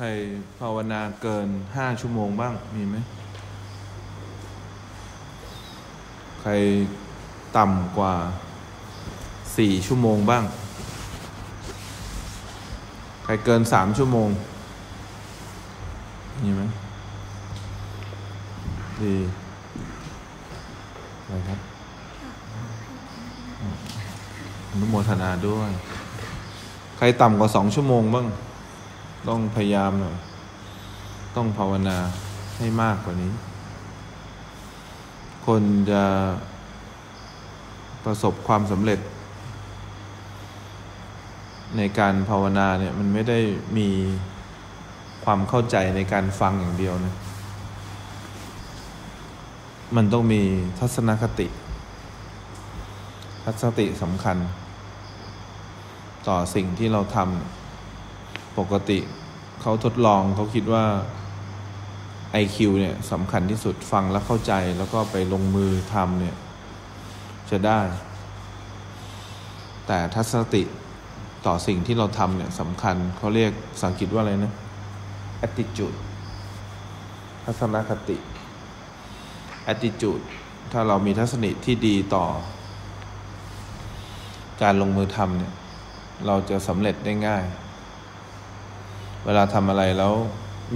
ใครภาวนาเกินห้าชั่วโมงบ้างมีไหม ใครต่ำกว่าสี่ชั่วโมงบ้าง ใครเกินสามชั่วโมง มีไหมดีอะไรครับอนุโมทนาด้วย ใครต่ำกว่าสองชั่วโมงบ้าง ต้องพยายามหน่อย ต้องภาวนาให้มากกว่านี้ คนจะประสบความสำเร็จ ในการภาวนาเนี่ยมันไม่ได้มีความเข้าใจในการฟังอย่างเดียวนะ มันต้องมีทัศนคติ ทัศนคติสำคัญ ต่อสิ่งที่เราทำปกติ เขาทดลองเขาคิดว่า IQ เนี่ยสำคัญที่สุดฟังแล้วเข้าใจแล้วก็ไปลงมือทำเนี่ย จะได้ แต่ทัศนคติต่อสิ่งที่เราทำเนี่ยสำคัญเขาเรียกสังกฤษว่าอะไรนะ attitude ทัศนคติ attitude ถ้าเรามีทัศนิที่ดีต่อ การลงมือทำเนี่ย เราจะสำเร็จได้ง่าย เวลาทำอะไรแล้ว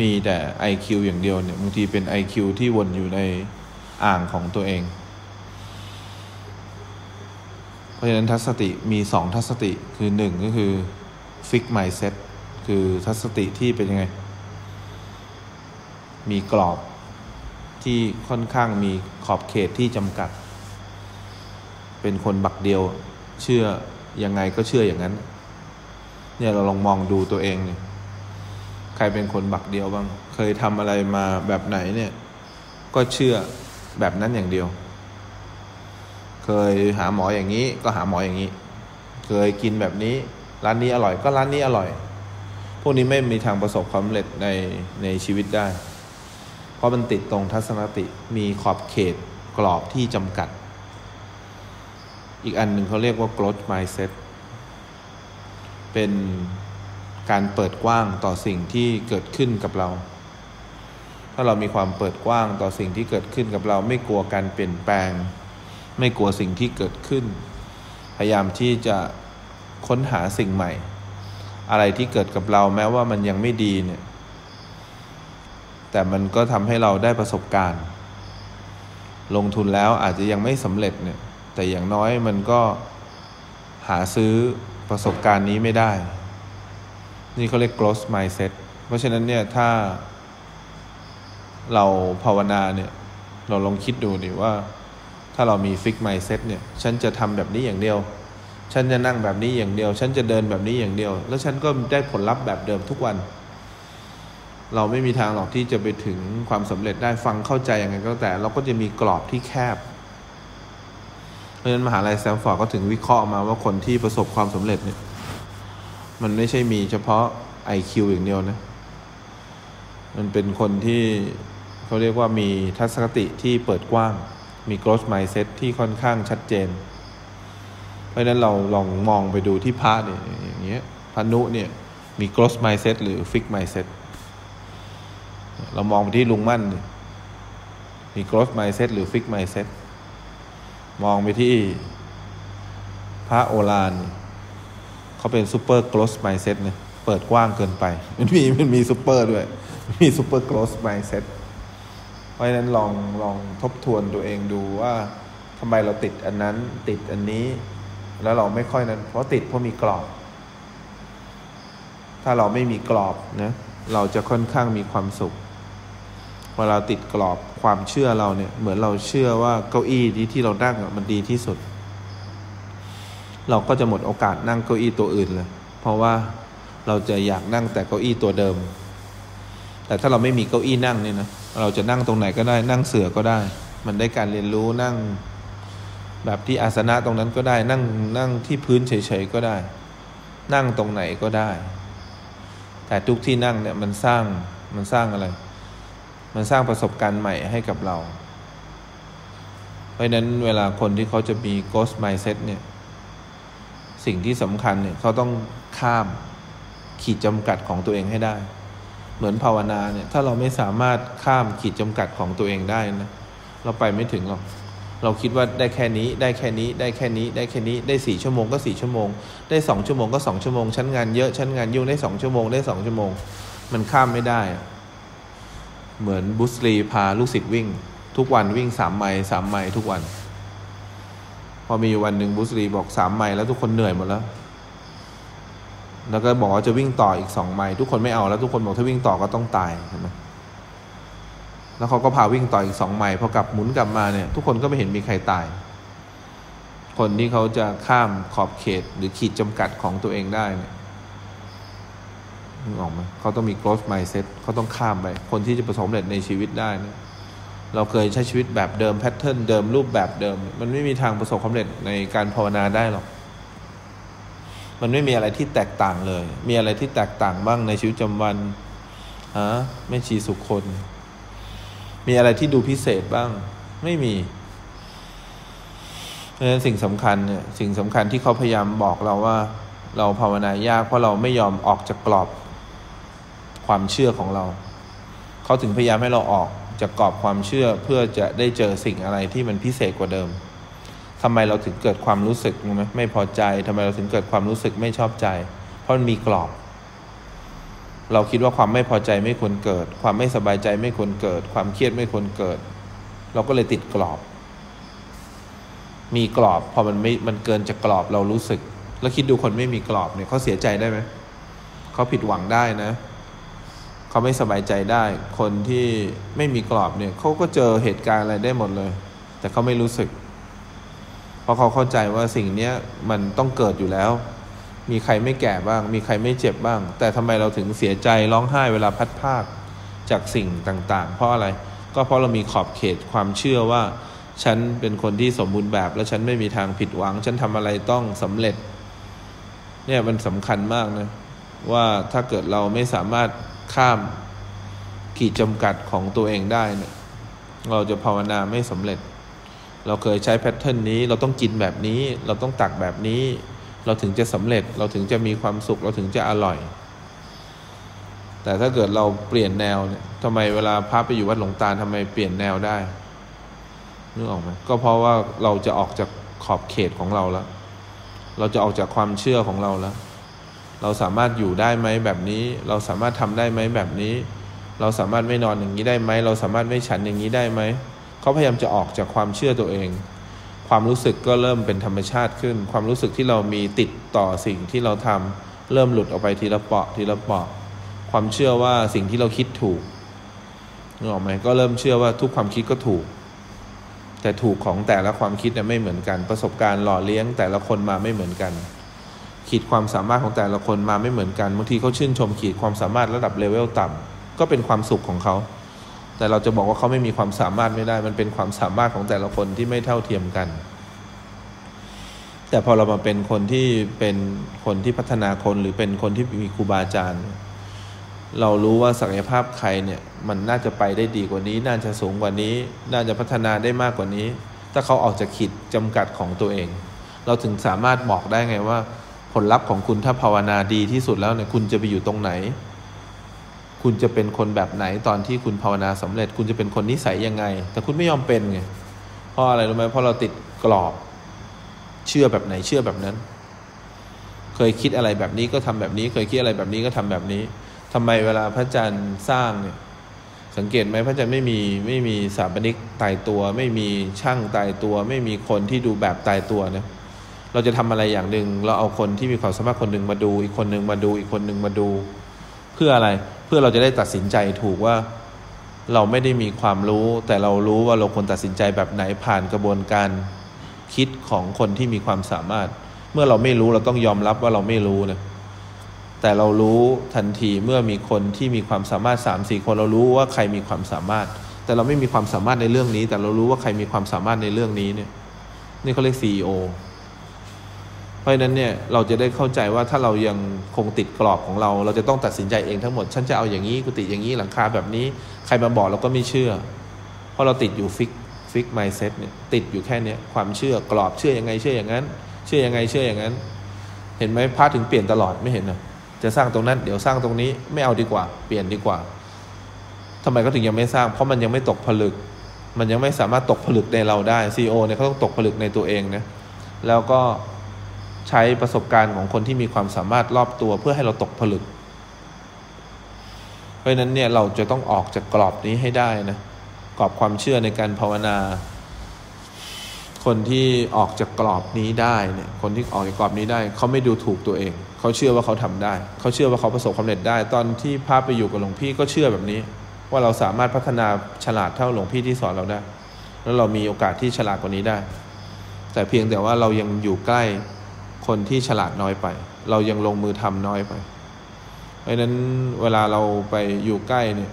มีแต่ IQ อย่างเดียวเนี่ยบางทีเป็น IQ ที่วนอยู่ในอ่างของตัวเอง เพราะฉะนั้นทัศนติมีสองทัศนติคือหนึ่งก็คือ fix mindset คือทัศนติที่เป็นยังไง มีกรอบที่ค่อนข้างมีขอบเขตที่จำกัด เป็นคนบักเดียวเชื่อยังไงก็เชื่ออย่างนั้น เนี่ยเราลองมองดูตัวเองเนี่ย ครเป็นคนบักเดียวบ้าง เคยทำอะไรมาแบบไหนเนี่ย ก็เชื่อแบบนั้นอย่างเดียว เคยหาหมออย่างนี้ ก็หาหมออย่างนี้ เคยกินแบบนี้ ร้านนี้อร่อย ก็ร้านนี้อร่อย พวกนี้ไม่มีทางประสบความสำเร็จในในชีวิตได้ เพราะมันติดตรงทัศนติมีขอบเขตกรอบที่จำกัด อีกอันหนึ่งเขาเรียกว่า growth mindset เป็น การเปิดกว้างต่อสิ่งที่เกิดขึ้นกับเรา ถ้าเรามีความเปิดกว้างต่อสิ่งที่เกิดขึ้นกับเรา ไม่กลัวการเปลี่ยนแปลง ไม่กลัวสิ่งที่เกิดขึ้น พยายามที่จะค้นหาสิ่งใหม่ อะไรที่เกิดกับเราแม้ว่ามันยังไม่ดีเนี่ย แต่มันก็ทำให้เราได้ประสบการณ์ ลงทุนแล้วอาจจะยังไม่สำเร็จเนี่ย แต่อย่างน้อยมันก็หาซื้อประสบการณ์นี้ไม่ได้ นี่เขาเรียก growth mindset เพราะฉะนั้นเนี่ยถ้าเราภาวนาเนี่ยเราลองคิดดูดิว่า ถ้าเรามี fix mindset เนี่ย ฉันจะทำแบบนี้อย่างเดียว ฉันจะนั่งแบบนี้อย่างเดียว ฉันจะเดินแบบนี้อย่างเดียว แล้วฉันก็ได้ผลลัพธ์แบบเดิมทุกวัน เราไม่มีทางหรอกที่จะไปถึงความสำเร็จได้ฟังเข้าใจยังไงก็แต่ เราก็จะมีกรอบที่แคบ เพราะฉะนั้นมหาลัยแซมฟอร์ดก็ถึงวิเคราะห์มาว่าคนที่ประสบความสำเร็จเนี่ย มันไม่ใช่มีเฉพาะ IQ อย่างเดียวนะ มันเป็นคนที่เขาเรียกว่ามีทัศนคติที่เปิดกว้าง มี growth mindset ที่ค่อนข้างชัดเจน เพราะนั้นเราลองมองไปดูที่พระเนี่ยอย่างเงี้ยพานุเนี่ยมี growth mindset หรือ fix mindset เรามองไปที่ลุงมั่น มี growth mindset หรือ fix mindset มองไปที่พระโอฬาร เขาเป็น super growth mindset เนี่ยเปิดกว้างเกินไป มันมีมันมี super ด้วย มี super growth mindset เพราะฉะนั้นลองลองทบทวนตัวเองดูว่าทำไมเราติดอันนั้นติดอันนี้ แล้วเราไม่ค่อยนั้น เพราะติดเพราะมีกรอบ ถ้าเราไม่มีกรอบนะเราจะค่อนข้างมีความสุขเวลาติดกรอบความเชื่อเราเนี่ย เหมือนเราเชื่อว่าเก้าอี้ที่ที่เรานั่งมันดีที่สุด เราก็จะหมดโอกาสนั่งเก้าอี้ตัวอื่นเลย เพราะว่าเราจะอยากนั่งแต่เก้าอี้ตัวเดิม แต่ถ้าเราไม่มีเก้าอี้นั่งเนี่ยนะ เราจะนั่งตรงไหนก็ได้ นั่งเสือก็ได้ มันได้การเรียนรู้นั่ง แบบที่อาสนะตรงนั้นก็ได้ นั่งนั่งที่พื้นเฉยๆก็ได้ นั่งตรงไหนก็ได้ แต่ทุกที่นั่งเนี่ยมันสร้างมันสร้างอะไร มันสร้างประสบการณ์ใหม่ให้กับเรา เพราะนั้นเวลาคนที่เขาจะมี ghost mindset เนี่ย สิ่งที่สำคัญเนี่ยเขาต้องข้ามขีดจำกัดของตัวเองให้ได้ เหมือนภาวนาเนี่ยถ้าเราไม่สามารถข้ามขีดจำกัดของตัวเองได้นะเราไปไม่ถึงหรอกเราคิดว่าได้แค่นี้ได้แค่นี้ได้แค่นี้ได้แค่นี้ได้สี่ชั่วโมงก็สี่ชั่วโมง ได้สองชั่วโมงก็สองชั่วโมงชั้นงานเยอะชั้นงานยุ่งได้สองชั่วโมงได้สองชั่วโมง มันข้ามไม่ได้ เหมือนบุสลีพาลูกศิษย์วิ่ง ทุกวันวิ่งสามไมล์สามไมล์ทุกวัน อมีวันหนึ่งบุสลีบอกสามไมล์แล้วทุกคนเหนื่อยหมดแล้ว แล้วก็บอกว่าจะวิ่งต่ออีกสองไมล์ทุกคนไม่เอาแล้วทุกคนบอกถ้าวิ่งต่อก็ต้องตายเห็นไหมแล้วเขาก็พาวิ่งต่ออีกสองไมล์พอกลับหมุนกลับมาเนี่ย ทุกคนก็ไม่เห็นมีใครตาย คนที่เขาจะข้ามขอบเขตหรือขีดจำกัดของตัวเองได้เนี่ยนึกออกไหมเขาต้องมี growth mindset เขาต้องข้ามไป คนที่จะประสบเร็จในชีวิตได้เนี่ย เราเคยใช้ชีวิตแบบเดิมแพทเทิร์นเดิมรูปแบบเดิม มันไม่มีทางประสบความสำเร็จในการภาวนาได้หรอก มันไม่มีอะไรที่แตกต่างเลย มีอะไรที่แตกต่างบ้างในชีวิตประจำวันฮะไม่ชีสุขคน มีอะไรที่ดูพิเศษบ้าง ไม่มีเพราะฉะนั้นสิ่งสำคัญเนี่ยสิ่งสำคัญที่เขาพยายามบอกเราว่า เราภาวนายากเพราะเราไม่ยอมออกจากกรอบ ความเชื่อของเรา เขาถึงพยายามให้เราออก จากกรอบความเชื่อเพื่อจะได้เจอสิ่งอะไรที่มันพิเศษกว่าเดิมทำไมเราถึงเกิดความรู้สึกไหมไม่พอใจทำไมเราถึงเกิดความรู้สึกไม่ชอบใจ เพราะมันมีกรอบ เราคิดว่าความไม่พอใจไม่ควรเกิด ความไม่สบายใจไม่ควรเกิด ความเครียดไม่ควรเกิด เราก็เลยติดกรอบ มีกรอบพอมันไม่มันเกินจากกรอบเรารู้สึก แล้วคิดดูคนไม่มีกรอบเนี่ยเขาเสียใจได้ไหมเขาผิดหวังได้นะเเขาไม่สบายใจได้ คนที่ไม่มีกรอบเนี่ยเขาก็เจอเหตุการณ์อะไรได้หมดเลย แต่เขาไม่รู้สึก เพราะเขาเข้าใจว่าสิ่งนี้มันต้องเกิดอยู่แล้ว มีใครไม่แก่บ้าง มีใครไม่เจ็บบ้าง แต่ทำไมเราถึงเสียใจร้องไห้เวลาพัดภาคจากสิ่งต่าง ๆ เพราะอะไร ก็เพราะเรามีขอบเขตความเชื่อว่า ฉันเป็นคนที่สมบูรณ์แบบ และฉันไม่มีทางผิดหวัง ฉันทำอะไรต้องสำเร็จ เนี่ยมันสำคัญมากนะว่าถ้าเกิดเราไม่สามารถ ข้ามขีดจำกัดของตัวเองได้เนี่ยเราจะภาวนาไม่สำเร็จ เราเคยใช้แพทเทิร์นนี้เราต้องกินแบบนี้ เราต้องตักแบบนี้ เราถึงจะสำเร็จเราถึงจะมีความสุขเราถึงจะอร่อย แต่ถ้าเกิดเราเปลี่ยนแนวเนี่ยทำไมเวลาพระไปอยู่วัดหลวงตาทำไมเปลี่ยนแนวได้นึกออกไหมก็เพราะว่าเราจะออกจากขอบเขตของเราแล้ว เราจะออกจากความเชื่อของเราแล้ว เราสามารถอยู่ได้ไหมแบบนี้ เราสามารถทำได้ไหมแบบนี้ เราสามารถไม่นอนอย่างนี้ได้ไหมเราสามารถไม่ฉันอย่างนี้ได้ไหมเขาพยายามจะออกจากความเชื่อตัวเอง ความรู้สึกก็เริ่มเป็นธรรมชาติขึ้น ความรู้สึกที่เรามีติดต่อสิ่งที่เราทำเริ่มหลุดออกไปทีละเปาะทีละเปาะ ความเชื่อว่าสิ่งที่เราคิดถูกนึกออกไหมก็เริ่มเชื่อว่าทุกความคิดก็ถูก แต่ถูกของแต่ละความคิดเนี่ยไม่เหมือนกัน ประสบการณ์หล่อเลี้ยงแต่ละคนมาไม่เหมือนกัน ขีดความสามารถของแต่ละคนมาไม่เหมือนกันบางทีเขาชื่นชมขีดความสามารถระดับเลเวลต่ำก็เป็นความสุขของเขา แต่เราจะบอกว่าเขาไม่มีความสามารถไม่ได้ มันเป็นความสามารถของแต่ละคนที่ไม่เท่าเทียมกัน แต่พอเรามาเป็นคนที่เป็นคนที่พัฒนาคนหรือเป็นคนที่มีครูบาอาจารย์เรารู้ว่าศักยภาพใครเนี่ยมันน่าจะไปได้ดีกว่านี้ น่าจะสูงกว่านี้ น่าจะพัฒนาได้มากกว่านี้ ถ้าเขาออกจากขีดจำกัดของตัวเอง เราถึงสามารถบอกได้ไงว่า ผลลัพธ์ของคุณถ้าภาวนาดีที่สุดแล้วเนี่ยคุณจะไปอยู่ตรงไหน คุณจะเป็นคนแบบไหนตอนที่คุณภาวนาสำเร็จ คุณจะเป็นคนนิสัยยังไง แต่คุณไม่ยอมเป็นไงเพราะอะไรรู้ไหมเพราะเราติดกรอบ เชื่อแบบไหนเชื่อแบบนั้น เคยคิดอะไรแบบนี้ก็ทำแบบนี้ เคยคิดอะไรแบบนี้ก็ทำแบบนี้ทำไมเวลาพระอาจารย์สร้างเนี่ย สังเกตไหมพระอาจารย์ไม่มีไม่มีสถาปนิกตายตัว ไม่มีช่างตายตัว ไม่มีคนที่ดูแบบตายตัวนะ เราจะทำอะไรอย่างหนึ่งเราเอาคนที่มีความสามารถคนหนึ่งมาดู อีกคนหนึ่งมาดู อีกคนหนึ่งมาดู เพื่ออะไรเพื่อเราจะได้ตัดสินใจถูกว่าเราไม่ได้มีความรู้ แต่เรารู้ว่าเราควรตัดสินใจแบบไหนผ่านกระบวนการคิดของคนที่มีความสามารถ เมื่อเราไม่รู้เราต้องยอมรับว่าเราไม่รู้นะแต่เรารู้ทันทีเมื่อมีคนที่มีความสามารถสามสี่คนเรารู้ว่าใครมีความสามารถ แต่เราไม่มีความสามารถในเรื่องนี้ แต่เรารู้ว่าใครมีความสามารถในเรื่องนี้เนี่ยนี่เขาเรียกซีอ เพราะฉะนั้นเนี่ยเราจะได้เข้าใจว่าถ้าเรายังคงติดกรอบของเรา เราจะต้องตัดสินใจเองทั้งหมด ฉันจะเอาอย่างนี้กุฏิอย่างนี้หลังคาแบบนี้ ใครมาบอกเราก็ไม่เชื่อ เพราะเราติดอยู่ fix fixed mindset เนี่ยติดอยู่แค่เนี้ยความเชื่อกรอบเชื่อยังไงเชื่ออย่างนั้น เชื่อยังไงเชื่ออย่างนั้น เห็นไหมพระถึงเปลี่ยนตลอดไม่เห็นเหรอจะสร้างตรงนั้นเดี๋ยวสร้างตรงนี้ไม่เอาดีกว่า เปลี่ยนดีกว่าทำไมเขาถึงยังไม่สร้าง เพราะมันยังไม่ตกผลึก มันยังไม่สามารถตกผลึกในเราได้ CEO เนี่ยเขาต้องตกผลึกในตัวเองนะแล้วก็ ใช้ประสบการณ์ของคนที่มีความสามารถรอบตัวเพื่อให้เราตกผลึก เพราะนั้นเนี่ยเราจะต้องออกจากกรอบนี้ให้ได้นะกรอบความเชื่อในการภาวนา คนที่ออกจากกรอบนี้ได้เนี่ยคนที่ออกจากกรอบนี้ได้เขาไม่ดูถูกตัวเอง เขาเชื่อว่าเขาทำได้ เขาเชื่อว่าเขาประสบความสำเร็จได้ ตอนที่พาไปอยู่กับหลวงพี่ก็เชื่อแบบนี้ ว่าเราสามารถพัฒนาฉลาดเท่าหลวงพี่ที่สอนเราได้ แล้วเรามีโอกาสที่ฉลาดกว่านี้ได้ แต่เพียงแต่ว่าเรายังอยู่ใกล้ คนที่ฉลาดน้อยไป เรายังลงมือทำน้อยไป เพราะนั้นเวลาเราไปอยู่ใกล้เนี่ย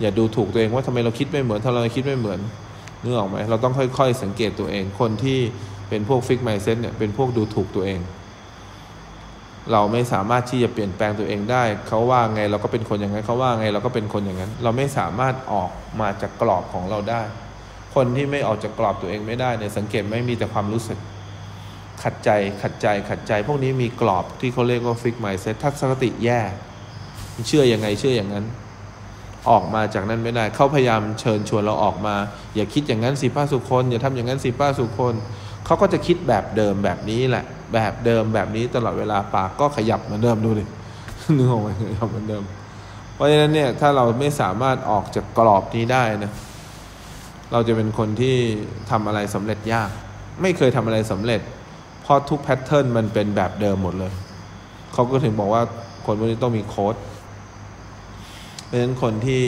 อย่าดูถูกตัวเองว่าทำไมเราคิดไม่เหมือนทำไมเราคิดไม่เหมือนนึกออกไหมเราต้องค่อยๆ สังเกตตัวเอง คนที่เป็นพวกฟิกไมเซ็ตเนี่ยเป็นพวกดูถูกตัวเอง เราไม่สามารถที่จะเปลี่ยนแปลงตัวเองได้ เขาว่าไงเราก็เป็นคนอย่างนั้นเขาว่าไงเราก็เป็นคนอย่างนั้น เราไม่สามารถออกมาจากกรอบของเราได้ คนที่ไม่ออกจากกรอบตัวเองไม่ได้เนี่ยสังเกตไม่มีแต่ความรู้สึก ขัดใจขัดใจขัดใจ พวกนี้มีกรอบที่เขาเรียกว่าฟิกไมเซ็ตทัศนคติแย่ เชื่ออยังไงเชื่ออย่างนั้น ออกมาจากนั้นไม่ได้ เขาพยายามเชิญชวนเราออกมา อย่าคิดอย่างนั้นสิป้าสุคน อย่าทำอย่างนั้นสิป้าสุคนเขาก็จะคิดแบบเดิมแบบนี้แหละ แบบเดิมแบบนี้ตลอดเวลาปากก็ขยับเหมือนเดิมดูดินึกออกไหมขยับเหมือนเดิม เพราะฉะนั้นเนี่ยถ้าเราไม่สามารถออกจากกรอบนี้ได้นะเราจะเป็นคนที่ทำอะไรสำเร็จยาก ไม่เคยทำอะไรสำเร็จ ราะทุกแพทเทิร์นมันเป็นแบบเดิมหมดเลย เขาก็ถึงบอกว่าคนพวกนี้ต้องมีโค้ดเพราะฉะนั้นคนที่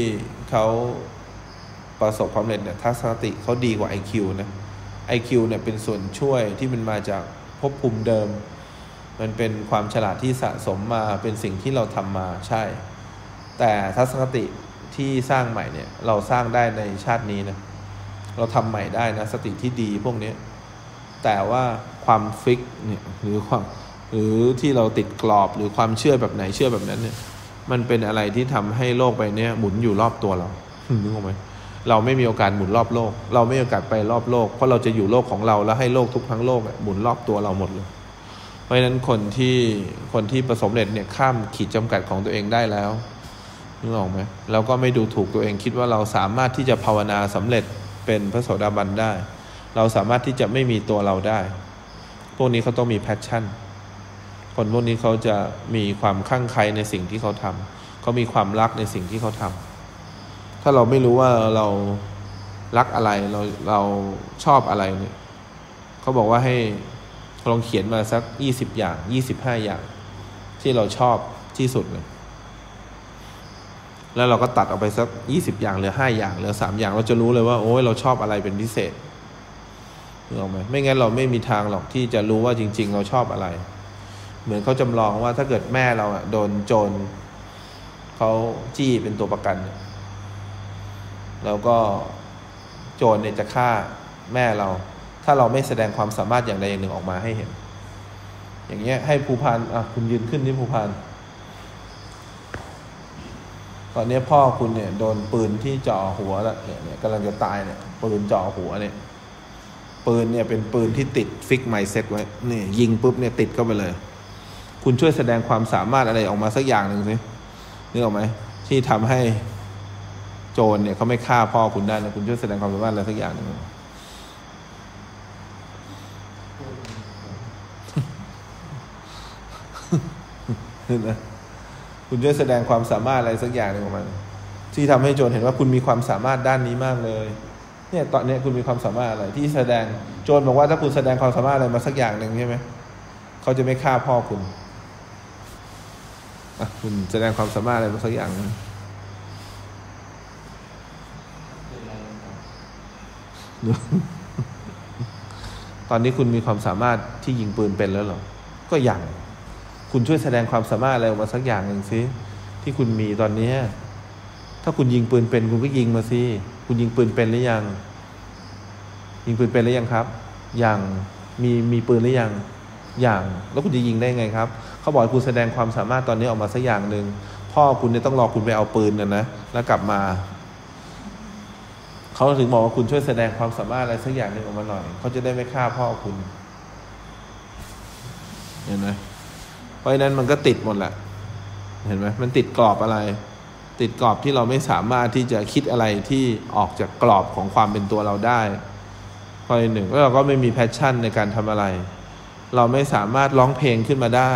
เขาประสบความสำเร็จเนี่ยทัศนคติเขาดีกว่า IQ นะ IQ เนี่ยเป็นส่วนช่วยที่มันมาจากภพภูมิเดิม มันเป็นความฉลาดที่สะสมมาเป็นสิ่งที่เราทำมาใช่ แต่ทัศนคติที่สร้างใหม่เนี่ยเราสร้างได้ในชาตินี้นะเราทำใหม่ได้นะสติที่ดีพวกนี้แต่ว่า ความฟิกเนี่ยหรือความหรือที่เราติดกรอบหรือความเชื่อแบบไหนเชื่อแบบนั้นเนี่ย มันเป็นอะไรที่ทำให้โลกใบนี้หมุนอยู่รอบตัวเรานึกออกไหมเราไม่มีโอกาสหมุนรอบโลก เราไม่มีโอกาสไปรอบโลก เพราะเราจะอยู่โลกของเราแล้วให้โลกทุกทั้งโลกหมุนรอบตัวเราหมดเลย เพราะฉะนั้นคนที่คนที่ประสบเร็จเนี่ยข้ามขีดจำกัดของตัวเองได้แล้วนึกออกไหมแล้วก็ไม่ดูถูกตัวเองคิดว่าเราสามารถที่จะภาวนาสำเร็จเป็นพระโสดาบันได้ เราสามารถที่จะไม่มีตัวเราได้ พวกนี้เขาต้องมีแพชชั่น คนพวกนี้เขาจะมีความข้างใครในสิ่งที่เขาทำเขามีความรักในสิ่งที่เขาทำถ้าเราไม่รู้ว่าเรารักอะไรเราเราชอบอะไรเนี่ยเขาบอกว่าให้ลองเขียนมาสักยี่สิบอย่างยี่สิบห้าอย่าง ที่เราชอบที่สุดเลยแล้วเราก็ตัดออกไปสักยี่สิบอย่างเหลือห้าอย่างเหลือสามอย่าง เราจะรู้เลยว่า โอ้ยเราชอบอะไรเป็นพิเศษ รู้ไหมไม่งั้นเราไม่มีทางหรอกที่จะรู้ว่าจริง ๆ เราชอบอะไร เหมือนเขาจำลองว่าถ้าเกิดแม่เราอะโดนโจรเขาจี้เป็นตัวประกัน แล้วก็โจรเนี่ยจะฆ่าแม่เรา ถ้าเราไม่แสดงความสามารถอย่างใดอย่างหนึ่งออกมาให้เห็น อย่างเงี้ยให้ภูพานอะคุณยืนขึ้นที่ภูพานตอนนี้พ่อคุณเนี่ยโดนปืนที่จ่อหัวแล้วเนี่ยเนี่ยกำลังจะตายเนี่ยปืนจ่อหัวเนี่ย ปืนเนี่ยเป็นปืนที่ติดฟิกไมเซ็ตไว้นี่ยิงปุ๊บเนี่ยติดเข้าไปเลย คุณช่วยแสดงความสามารถอะไรออกมาสักอย่างหนึ่งสินึกออกไหมที่ทำให้โจรเนี่ยเขาไม่ฆ่าพ่อคุณได้นะคุณช่วยแสดงความสามารถอะไรสักอย่างหนึ่งนะคุณช่วยแสดงความสามารถอะไรสักอย่างหนึ่งออกมาที่ทำให้โจรเห็นว่าคุณมีความสามารถด้านนี้มากเลย เนี่ยตอนนี้คุณมีความสามารถอะไรที่แสดงโจรบอกว่าถ้าคุณแสดงความสามารถอะไรมาสักอย่างหนึ่งใช่ไหมเขาจะไม่ฆ่าพ่อคุณอะคุณแสดงความสามารถอะไรมาสักอย่างหนึ่งตอนนี้คุณมีความสามารถที่ยิงปืนเป็นแล้วหรอ ก็อยังคุณช่วยแสดงความสามารถอะไรออกมาสักอย่างหนึ่งสิที่คุณมีตอนนี้ ถ้าคุณยิงปืนเป็นคุณก็ยิงมาสิ คุณยิงปืนเป็นหรือยัง ยิงปืนเป็นหรือยังครับ อยังมีมีปืนหรือยัง อย่าง แล้วคุณจะยิงได้ไงครับ เขาบอกคุณแสดงความสามารถตอนนี้ออกมาสักอย่างหนึ่ง พ่อคุณเนี่ยต้องรอคุณไปเอาปืนนะนะ แล้วกลับมา เขาถึงบอกว่าคุณช่วยแสดงความสามารถอะไรสักอย่างหนึ่งออกมาหน่อย เขาจะได้ไม่ฆ่าพ่อคุณ เห็นไหมเพราะนั้นมันก็ติดหมดแหละ เห็นไหมมันติดกรอบอะไร ติดกรอบที่เราไม่สามารถที่จะคิดอะไรที่ออกจากกรอบของความเป็นตัวเราได้ข้อที่หนึ่งแล้วเราก็ไม่มี passion ในการทำอะไร เราไม่สามารถร้องเพลงขึ้นมาได้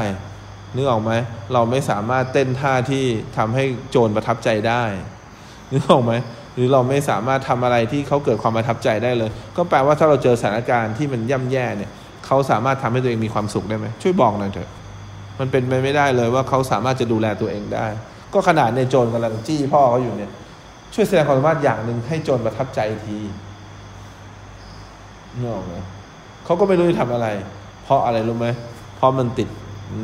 นึกออกไหมเราไม่สามารถเต้นท่าที่ทำให้โจรประทับใจได้นึกออกไหมหรือเราไม่สามารถทำอะไรที่เขาเกิดความประทับใจได้เลย ก็แปลว่าถ้าเราเจอสถานการณ์ที่มันย่ำแย่เนี่ย เขาสามารถทำให้ตัวเองมีความสุขได้ไหมช่วยบอกหน่อยเถอะ มันเป็นไปไม่ได้เลยว่าเขาสามารถจะดูแลตัวเองได้ ก็ขนาดในโจรกำลังจี้พ่อเขาอยู่เนี่ย ช่วยแสดงความสามารถอย่างหนึ่งให้โจรประทับใจทีนึกออกไหมเขาก็ไม่รู้จะทำอะไร เพราะอะไรรู้ไหมเพราะมันติด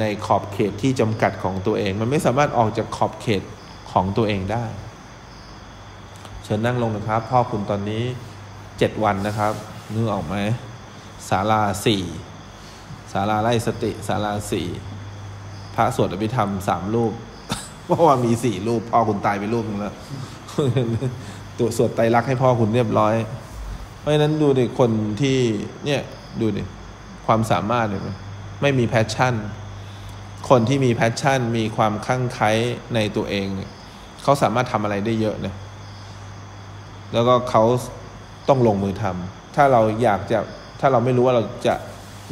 ในขอบเขตที่จำกัดของตัวเอง มันไม่สามารถออกจากขอบเขตของตัวเองได้ เชิญนั่งลงนะครับ พ่อคุณตอนนี้เจ็ดวันนะครับนึกออกไหมศาลาสี่ศาลาไร่สติศาลาสี่พระสวดอภิธรรมสามรูป เพราะว่ามีสี่รูปพ่อคุณตายไปรูปนึงแล้วตัวสวดไตรลักษณ์ให้พ่อคุณเรียบร้อย เพราะฉะนั้นดูดิคนที่เนี่ยดูดิความสามารถเนี่ยไม่มี passion คนที่มี passion มีความคลั่งไคล้ในตัวเอง เขาสามารถทำอะไรได้เยอะนะแล้วก็เขาต้องลงมือทำถ้าเราอยากจะถ้าเราไม่รู้ว่าเราจะ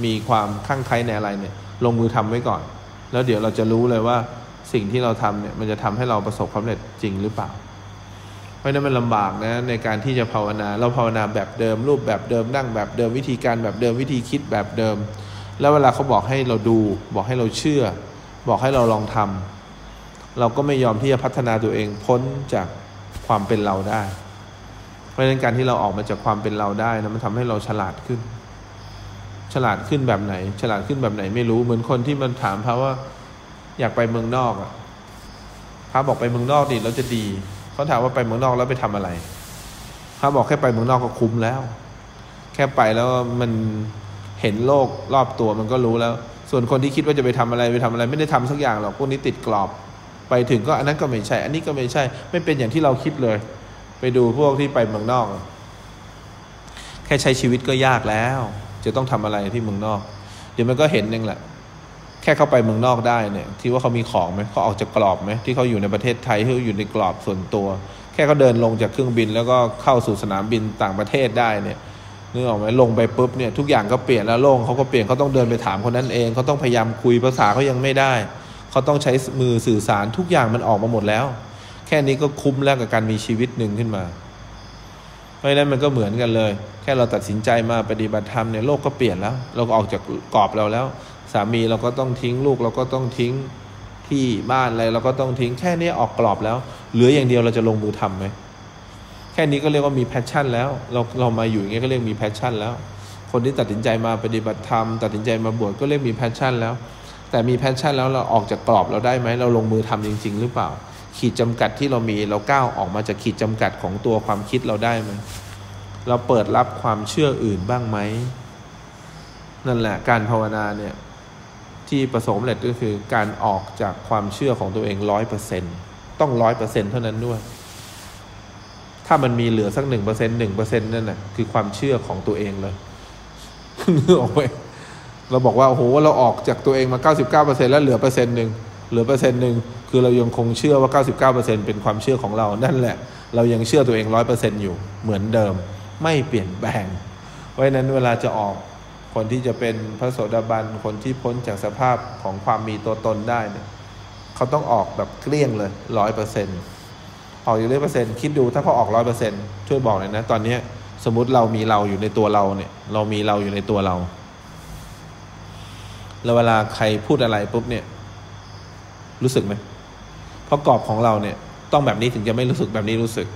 มีความคลั่งไคล้ในอะไรเนี่ย ลงมือทำไว้ก่อน แล้วเดี๋ยวเราจะรู้เลยว่า สิ่งที่เราทำเนี่ยมันจะทำให้เราประสบความสำเร็จจริงหรือเปล่า เพราะนั้นมันลำบากนะในการที่จะภาวนา เราภาวนาแบบเดิม รูปแบบเดิมนั่งแบบเดิมวิธีการแบบเดิมวิธีคิดแบบเดิม แล้วเวลาเขาบอกให้เราดู บอกให้เราเชื่อ บอกให้เราลองทำเราก็ไม่ยอมที่จะพัฒนาตัวเองพ้นจากความเป็นเราได้ เพราะฉะนั้นการที่เราออกมาจากความเป็นเราได้นะมันทำให้เราฉลาดขึ้น ฉลาดขึ้นแบบไหน ฉลาดขึ้นแบบไหนไม่รู้เหมือนคนที่มันถามพระว่า อยากไปเมืองนอกอะพระบอกไปเมืองนอกดิแล้วจะดีเขาถามว่าไปเมืองนอกแล้วไปทำอะไรพระบอกแค่ไปเมืองนอกก็คุ้มแล้ว แค่ไปแล้วมันเห็นโลกรอบตัวมันก็รู้แล้ว ส่วนคนที่คิดว่าจะไปทำอะไรไปทำอะไร ไม่ได้ทำสักอย่างหรอกพวกนี้ติดกรอบ ไปถึงก็อันนั้นก็ไม่ใช่ อันนี้ก็ไม่ใช่ ไม่เป็นอย่างที่เราคิดเลย ไปดูพวกที่ไปเมืองนอก แค่ใช้ชีวิตก็ยากแล้ว จะต้องทำอะไรที่เมืองนอก เดี๋ยวมันก็เห็นเองแหละ แค่เข้าไปเมืองนอกได้เนี่ยที่ว่าเขามีของไหมเขาออกจากกรอบไหมที่เขาอยู่ในประเทศไทยที่เขาอยู่ในกรอบส่วนตัว แค่เขาเดินลงจากเครื่องบิน แล้วก็เข้าสู่สนามบินต่างประเทศได้เนี่ยนึกออกไหมลงไปปุ๊บเนี่ยทุกอย่างก็เปลี่ยนแล้วโลกเขาก็เปลี่ยนเขาต้องเดินไปถามคนนั้นเองเขาต้องพยายามคุยภาษาเขายังไม่ได้เขาต้องใช้มือสื่อสารทุกอย่างมันออกมาหมดแล้ว แค่นี้ก็คุ้มแล้วกับการมีชีวิตหนึ่งขึ้นมาเพราะฉะนั้นมันก็เหมือนกันเลย แค่เราตัดสินใจมาปฏิบัติธรรมเนี่ยโลกก็เปลี่ยนแล้ว เราก็ออกจากกรอบเราแล้ว สามีเราก็ต้องทิ้งลูกเราก็ต้องทิ้งที่บ้านอะไรเราก็ต้องทิ้งแค่นี้ออกกรอบแล้ว เหลืออย่างเดียวเราจะลงมือทำไหมแค่นี้ก็เรียกว่ามี passion แล้ว เราเรามาอยู่อย่างเงี้ยก็เรียกมี passion แล้ว คนที่ตัดสินใจมาปฏิบัติธรรมตัดสินใจมาบวชก็เรียกมี passion แล้ว แต่มี passion แล้วเราออกจากกรอบเราได้ไหมเราลงมือทำจริง ๆ หรือเปล่า ขีดจำกัดที่เรามีเราก้าวออกมาจากขีดจำกัดของตัวความคิดเราได้ไหมเราเปิดรับความเชื่ออื่นบ้างไหมนั่นแหละการภาวนาเนี่ย ที่ประสบความสำเร็จก็คือการออกจากความเชื่อของตัวเองร้อยเปอร์เซ็นต์ต้องร้อยเปอร์เซ็นต์เท่านั้นด้วย ถ้ามันมีเหลือสักหนึ่งเปอร์เซ็นต์หนึ่งเปอร์เซ็นต์นั่นแหะคือความเชื่อของตัวเองเลยออกไหมเราบอกว่าโอ้โหเราออกจากตัวเองมาเก้าสิบเก้าเปอร์เซ็นแล้วเหลือเปอร์เซ็นต์หนึ่งเหลือเปอร์เซ็นต์หนึ่งคือเรายังคงเชื่อว่าเก้าสิบเก้าเปอร์เซ็นเป็นความเชื่อของเรานั่นแหละ เรายังเชื่อตัวเองร้อยเปอร์เซ็นอยู่เหมือนเดิม ไม่เปลี่ยนแปลงเพราะฉะนั้นเวลาจะออก คนที่จะเป็นพระโสดาบัน คนที่พ้นจากสภาพของความมีตัวตนได้เนี่ยเขาต้องออกแบบเกลี้ยงเลยร้อยเปอร์เซ็นต์ออกอยู่ร้อยเปอร์เซ็นต์คิดดูถ้าเขาออกร้อยเปอร์เซ็นต์ช่วยบอกหน่อยนะ ตอนนี้สมมติเรามีเราอยู่ในตัวเราเนี่ย เรามีเราอยู่ในตัวเรา แล้วเวลาใครพูดอะไรปุ๊บเนี่ย รู้สึกไหมเพราะกรอบของเราเนี่ย ต้องแบบนี้ถึงจะไม่รู้สึกแบบนี้รู้สึก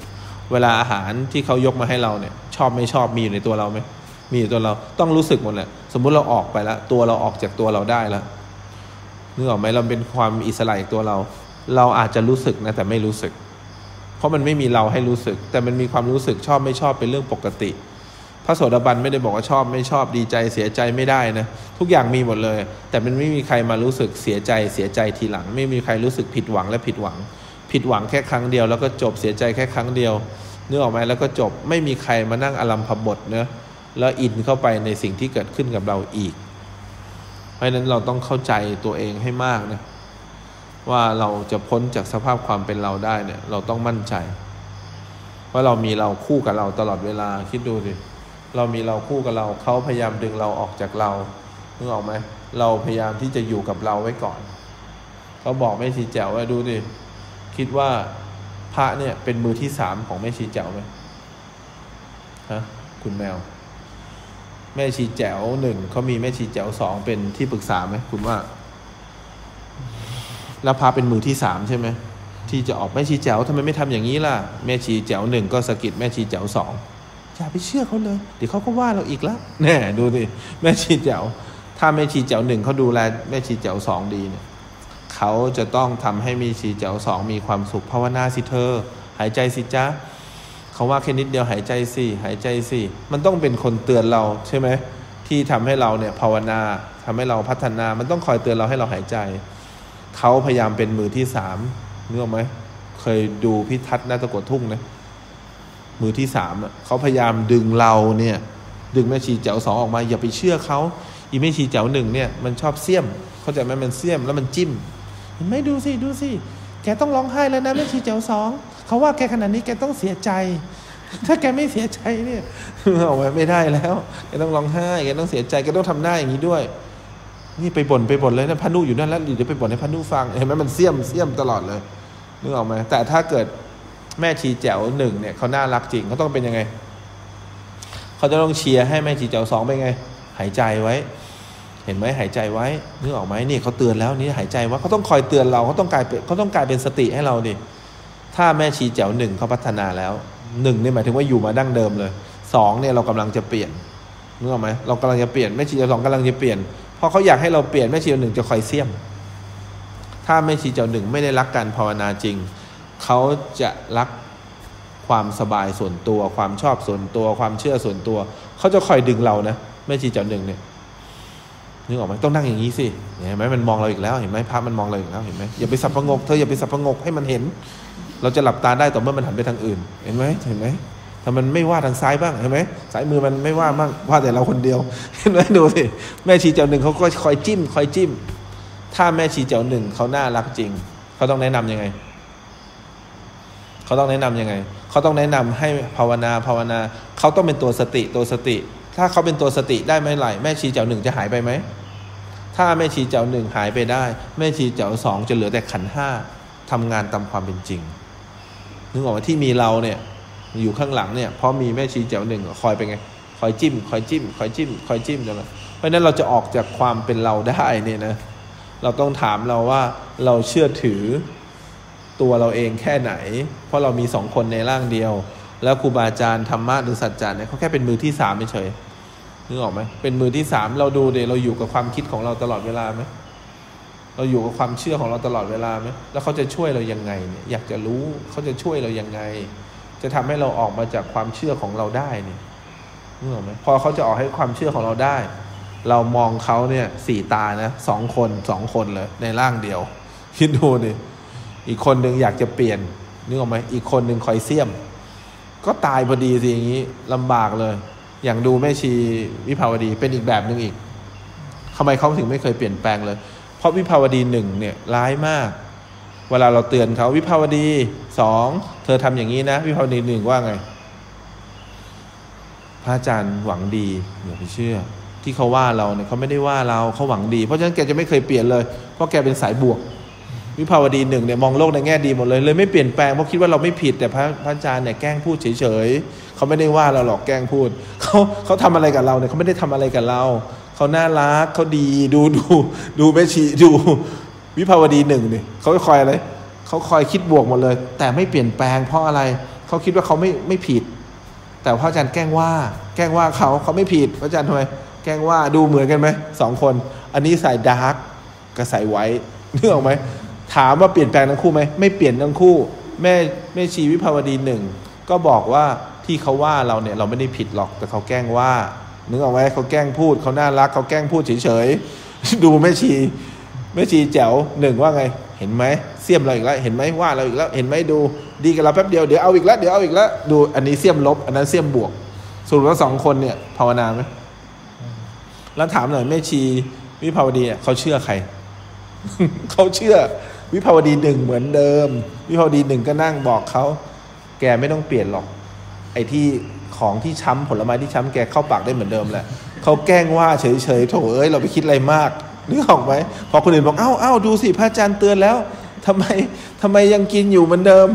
เวลาอาหารที่เขายกมาให้เราเนี่ย ชอบไม่ชอบมีอยู่ในตัวเราไหม มีอยู่ตัวเราต้องรู้สึกหมดแหละสมมุติเราออกไปแล้วตัวเราออกจากตัวเราได้แล้วนึกออกไหมเราเป็นความอิสระอีกตัวเรา เราอาจจะรู้สึกนะแต่ไม่รู้สึก เพราะมันไม่มีเราให้รู้สึก แต่มันมีความรู้สึกชอบไม่ชอบเป็นเรื่องปกติพระโสดาบันไม่ได้บอกว่าชอบไม่ชอบดีใจเสียใจไม่ได้นะทุกอย่างมีหมดเลย แต่มันไม่มีใครมารู้สึกเสียใจเสียใจทีหลัง ไม่มีใครรู้สึกผิดหวังและผิดหวัง ผิดหวังแค่ครั้งเดียวแล้วก็จบเสียใจแค่ครั้งเดียวนึกออกไหมแล้วก็จบไม่มีใครมานั่งอลัมพบทเนะ แล้วอินเข้าไปในสิ่งที่เกิดขึ้นกับเราอีก เพราะฉะนั้นเราต้องเข้าใจตัวเองให้มากนะว่าเราจะพ้นจากสภาพความเป็นเราได้เนี่ย เราต้องมั่นใจว่าเรามีเราคู่กับเราตลอดเวลาคิดดูสิเรามีเราคู่กับเราเขาพยายามดึงเราออกจากเรานึกออกไหมเราพยายามที่จะอยู่กับเราไว้ก่อนเขาบอกแม่ชีแจ๋วว่าดูดิคิดว่าพระเนี่ยเป็นมือที่สามของแม่ชีแจ๋วไหมฮะคุณแมว แม่ชีแจ๋วหนึ่งเขามีแม่ชีแจ๋วสองเป็นที่ปรึกษาไหมคุณว่า แล้วพระเป็นมือที่สามใช่ไหมที่จะออกแม่ชีแจ๋วทำไมไม่ทำอย่างนี้ล่ะ แม่ชีแจ๋วหนึ่งก็สะกิดแม่ชีแจ๋วสองอย่าไปเชื่อเขาเลยเดี๋ยวเขาก็ว่าเราอีกแล้วแน่ดูสิแม่ชีแจ๋วถ้าแม่ชีแจ๋วหนึ่งเขาดูแลแม่ชีแจ๋วสองดีเนี่ยเขาจะต้องทำให้แม่ชีแจ๋วสองมีความสุขภาวนาสิเธอ หายใจสิจ้า เขาว่าแค่นิดเดียวหายใจสิหายใจสิมันต้องเป็นคนเตือนเราใช่ไหมที่ทำให้เราเนี่ยภาวนาทำให้เราพัฒนา มันต้องคอยเตือนเราให้เราหายใจ เขาพยายามเป็นมือที่สามนึกออกไหมเคยดูพิทัศน์นาตะกดทุ่งนะมือที่สามเขาพยายามดึงเราเนี่ย ดึงแม่ชีเจ๋วสองออกมา อย่าไปเชื่อเขาอีแม่ชีเจ๋วหนึ่งเนี่ยมันชอบเสี่ยม เขาใจไหมมันเสี่ยมแล้วมันจิ้มไหมดูสิดูสิแกต้องร้องไห้แล้วนะแม่ชีเจ๋วสอง เขาว่าแกขนาดนี้แกต้องเสียใจ ถ้าแกไม่เสียใจเนี่ยออกมาไม่ได้แล้วแกต้องร้องไห้แกต้องเสียใจแกต้องทำหน้าอย่างนี้ด้วย นี่ไปบ่นไปบ่นเลยนะพานุอยู่นั่นแล้วเดี๋ยวไปบ่นให้พานุฟังเห็นไหมมันเสี่ยมเสี่ยมตลอดเลยนึกออกไหมแต่ถ้าเกิดแม่ชีแจ๋วหนึ่งเนี่ยเขาน่ารักจริงเขาต้องเป็นยังไงเขาจะต้องเชียร์ให้แม่ชีแจ๋วสองเป็นไง หายใจไว้ เห็นไหมหายใจไว้นึกออกไหมนี่เขาเตือนแล้วนี่หายใจว่าเขาต้องคอยเตือนเราเขาต้องกลายเป็นเขาต้องกลายเป็นสติให้เราดิ ถ้าแม่ชีแจ๋วหนึ่งเขาพัฒนาแล้วหนึ่งนี่หมายถึงว่าอยู่มาดั้งเดิมเลยสองเนี่ยเรากำลังจะเปลี่ยนนึกออกไหมเรากำลังจะเปลี่ยนแม่ชีแจ๋วสองกำลังจะเปลี่ยนเพราะเขาอยากให้เราเปลี่ยนแม่ชีแจ๋วหนึ่งจะคอยเสี่ยม ถ้าแม่ชีแจ๋วหนึ่งไม่ได้รักการภาวนาจริงเขาจะรักความสบายส่วนตัว ความชอบส่วนตัว ความเชื่อส่วนตัว เขาจะคอยดึงเรานะแม่ชีเจ้าหนึ่งเนี่ยนึกออกไหมต้องนั่งอย่างนี้สิเห็นไหมมันมองเราอีกแล้วเห็นไหมพระมันมองเราอีกแล้วเห็นไหมอย่าไปสับประงกเธออย่าไปสับประงกให้มันเห็น เราจะหลับตาได้ต่อเมื่อมันหันไปทางอื่น เห็นไหมเห็นไหมถ้ามันไม่ว่าทางซ้ายบ้างเห็นไหมสายมือมันไม่ว่าบ้างว่าแต่เราคนเดียวเห็นไหมดูสิแม่ชีเจ้าหนึ่งเขาก็คอยจิ้ม คอยจิ้ม ถ้าแม่ชีเจ้าหนึ่งเขาน่ารักจริง เขาต้องแนะนํำยังไง เขาต้องแนะนํำยังไง เขาต้องแนะนำให้ภาวนาภาวนา เขาต้องเป็นตัวสติตัวสติ ถ้าเขาเป็นตัวสติได้ไม่ไหลแม่ชีเจ้าหนึ่งจะหายไปไหมถ้าแม่ชีเจ้าหนึ่งหายไปได้ แม่ชีเจ้าสองจะเหลือแต่ขันห้าทำงานตามความเป็นจริง นึกออกว่าที่มีเราเนี่ย อยู่ข้างหลังเนี่ยเพราะมีแม่ชีเจ้าหนึ่งคอยไปไงคอยจิ้มคอยจิ้มคอยจิ้มคอยจิ้มจังเลยเพราะนั้นเราจะออกจากความเป็นเราได้เนี่ยนะเราต้องถามเราว่าเราเชื่อถือตัวเราเองแค่ไหน เพราะเรามีสองคนในร่างเดียว แล้วครูบาอาจารย์ธรรมะหรือสัจจะเนี่ยเขาแค่เป็นมือที่สามเฉยนึกออกไหมเป็นมือที่สามเราดูเดี๋ยวเราอยู่กับความคิดของเราตลอดเวลาไหม เราอยู่กับความเชื่อของเราตลอดเวลาไหมแล้วเขาจะช่วยเรายังไงเนี่ยอยากจะรู้เขาจะช่วยเรายังไง จะทำให้เราออกมาจากความเชื่อของเราได้เนี่ยนึกออกไหมพอเขาจะออกให้ความเชื่อของเราได้ เรามองเขาเนี่ยสี่ตานะสองคนสองคนเลยในร่างเดียว คิดดูดิอีกคนหนึ่งอยากจะเปลี่ยนนึกออกไหมอีกคนหนึ่งคอยเสี่ยม ก็ตายพอดีสิอย่างนี้ลำบากเลย อย่างดูแม่ชีวิภาวดีเป็นอีกแบบหนึ่งอีกทำไมเขาถึงไม่เคยเปลี่ยนแปลงเลย ราะวิภาวดีหนึ่งเนี่ยร้ายมาก เวลาเราเตือนเขาวิภาวดีสองเธอทำอย่างนี้นะ วิภาวดีหนึ่งว่าไง พระอาจารย์หวังดีอย่าไปเชื่อ ที่เขาว่าเราเนี่ยเขาไม่ได้ว่าเราเขาหวังดี เพราะฉะนั้นแกจะไม่เคยเปลี่ยนเลย เพราะแกเป็นสายบวก วิภาวดีหนึ่งเนี่ยมองโลกในแง่ดีหมดเลยเลยไม่เปลี่ยนแปลงเพราะคิดว่าเราไม่ผิดแต่พระพระอาจารย์เนี่ยแกล้งพูดเฉยๆเขาไม่ได้ว่าเราหรอกแกล้งพูดเขาเขาทำอะไรกับเราเนี่ยเขาไม่ได้ทำอะไรกับเรา เขาน่ารักเขาดีดูดูดูแม่ชีดูวิภาวดีหนึ่งเนี่ยเขาคอยอะไรเขาคอยคิดบวกหมดเลย แต่ไม่เปลี่ยนแปลงเพราะอะไรเขาคิดว่าเขาไม่ไม่ผิด แต่พระอาจารย์แกล้งว่า แกล้งว่าเขาเขาไม่ผิดพระอาจารย์ทำไมแกล้งว่าดูเหมือนกันไหมสองคน อันนี้ใส่ดาร์กกับใส่ไวท์เนื้อออกไหมถามว่าเปลี่ยนแปลงทั้งคู่ไหมไม่เปลี่ยนทั้งคู่ แม่แม่ชีวิภาวดีหนึ่งก็บอกว่าที่เขาว่าเราเนี่ยเราไม่ได้ผิดหรอกแต่เขาแกล้งว่า นึกออกไหมเขาแกล้งพูดเขาน่ารักเขาแกล้งพูดเฉยๆดูแม่ชีแม่ชีแจ๋วหนึ่งว่าไง เห็นไหมเสียมเราอีกแล้วเห็นไหมว่าเราอีกแล้วเห็นไหมดูดีกับเราแป๊บเดียวเดี๋ยวเอาอีกแล้วเดี๋ยวเอาอีกแล้วดูอันนี้เสียมลบ อันนั้นเสียมบวกสรุปว่าสองคนเนี่ยภาวนาไหมแล้วถามหน่อยแม่ชีวิภาวดีเขาเชื่อใครเขาเชื่อวิภาวดีหนึ่งเหมือนเดิม วิภาวดีหนึ่งก็นั่งบอกเขาแกไม่ต้องเปลี่ยนหรอก ไอ้ที่ ของที่ช้ำผลไม้ที่ช้ำแกเข้าปากได้เหมือนเดิมแหละเขาแกล้งว่าเฉยๆโถเอ้ยเราไปคิดอะไรมากนึกออกไหมพอคนอื่นบอกเอ้าเอ้าดูสิพระอาจารย์เตือนแล้วทำไมทำไมยังกินอยู่เหมือนเดิม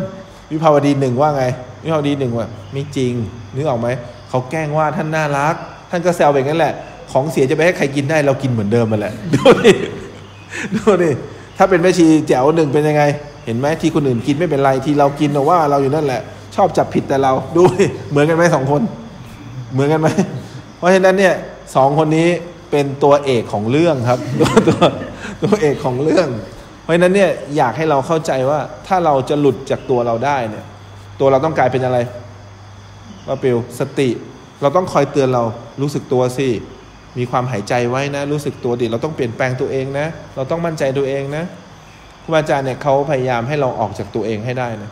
วิภาวดีหนึ่งว่าไง วิภาวดีหนึ่งว่าไม่จริงนึกออกไหมเขาแกล้งว่าท่านน่ารัก ท่านก็แซวแบบนั้นแหละ ของเสียจะไปให้ใครกินได้เรากินเหมือนเดิมมาแหละดูดิดูดิถ้าเป็นแม่ชีแจ๋วหนึ่งเป็นยังไง เห็นไหมที่คนอื่นกินไม่เป็นไรที่เรากินเราว่าเราอยู่นั่นแหละ อบจับผิดแต่เราดูเหมือนกันไหมสองคน เหมือนกันไหมเพราะฉะนั้นเนี่ยสองคนนี้เป็นตัวเอกของเรื่องครับตัวตัวตัวเอกของเรื่อง เพราะฉะนั้นเนี่ยอยากให้เราเข้าใจว่าถ้าเราจะหลุดจากตัวเราได้เนี่ย ตัวเราต้องกลายเป็นอะไรว่าเปลวสติ เราต้องคอยเตือนเรารู้สึกตัวสิมีความหายใจไว้นะ รู้สึกตัวดิเราต้องเปลี่ยนแปลงตัวเองนะ เราต้องมั่นใจตัวเองนะครูบาอาจารย์เนี่ยเขาพยายามให้เราออกจากตัวเองให้ได้นะ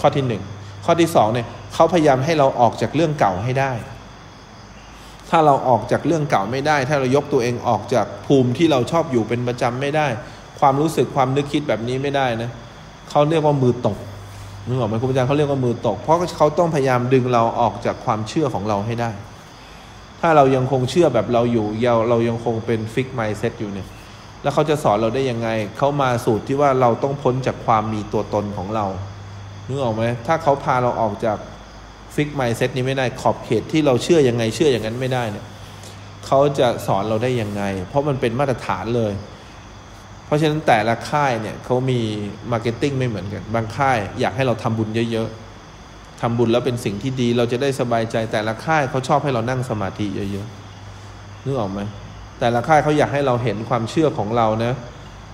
ข้อที่หนึ่ง ข้อที่สองเนี่ยเขาพยายามให้เราออกจากเรื่องเก่าให้ได้ ถ้าเราออกจากเรื่องเก่าไม่ได้ ถ้าเรายกตัวเองออกจากภูมิที่เราชอบอยู่เป็นประจำไม่ได้ ความรู้สึกความนึกคิดแบบนี้ไม่ได้นะเขาเรียกว่ามือตกนึกออกไหมครูอาจารย์เขาเรียกว่ามือตก เพราะเขาต้องพยายามดึงเราออกจากความเชื่อของเราให้ได้ ถ้าเรายังคงเชื่อแบบเราอยู่เราเรายังคงเป็นฟิกไมซ์เซ็ตอยู่เนี่ย แล้วเขาจะสอนเราได้ยังไง เขามาสูตรที่ว่าเราต้องพ้นจากความมีตัวตนของเรา นึกออกไหมถ้าเขาพาเราออกจาก fixed mindset นี้ไม่ได้ขอบเขตที่เราเชื่อยังไงเชื่ออย่างนั้นไม่ได้เนี่ยเขาจะสอนเราได้ยังไง เพราะมันเป็นมาตรฐานเลย เพราะฉะนั้นแต่ละค่ายเนี่ยเขามี marketing ไม่เหมือนกัน บางค่ายอยากให้เราทำบุญเยอะๆทำบุญแล้วเป็นสิ่งที่ดีเราจะได้สบายใจ แต่ละค่ายเขาชอบให้เรานั่งสมาธิเยอะๆนึกออกไหมแต่ละค่ายเขาอยากให้เราเห็นความเชื่อของเรานะ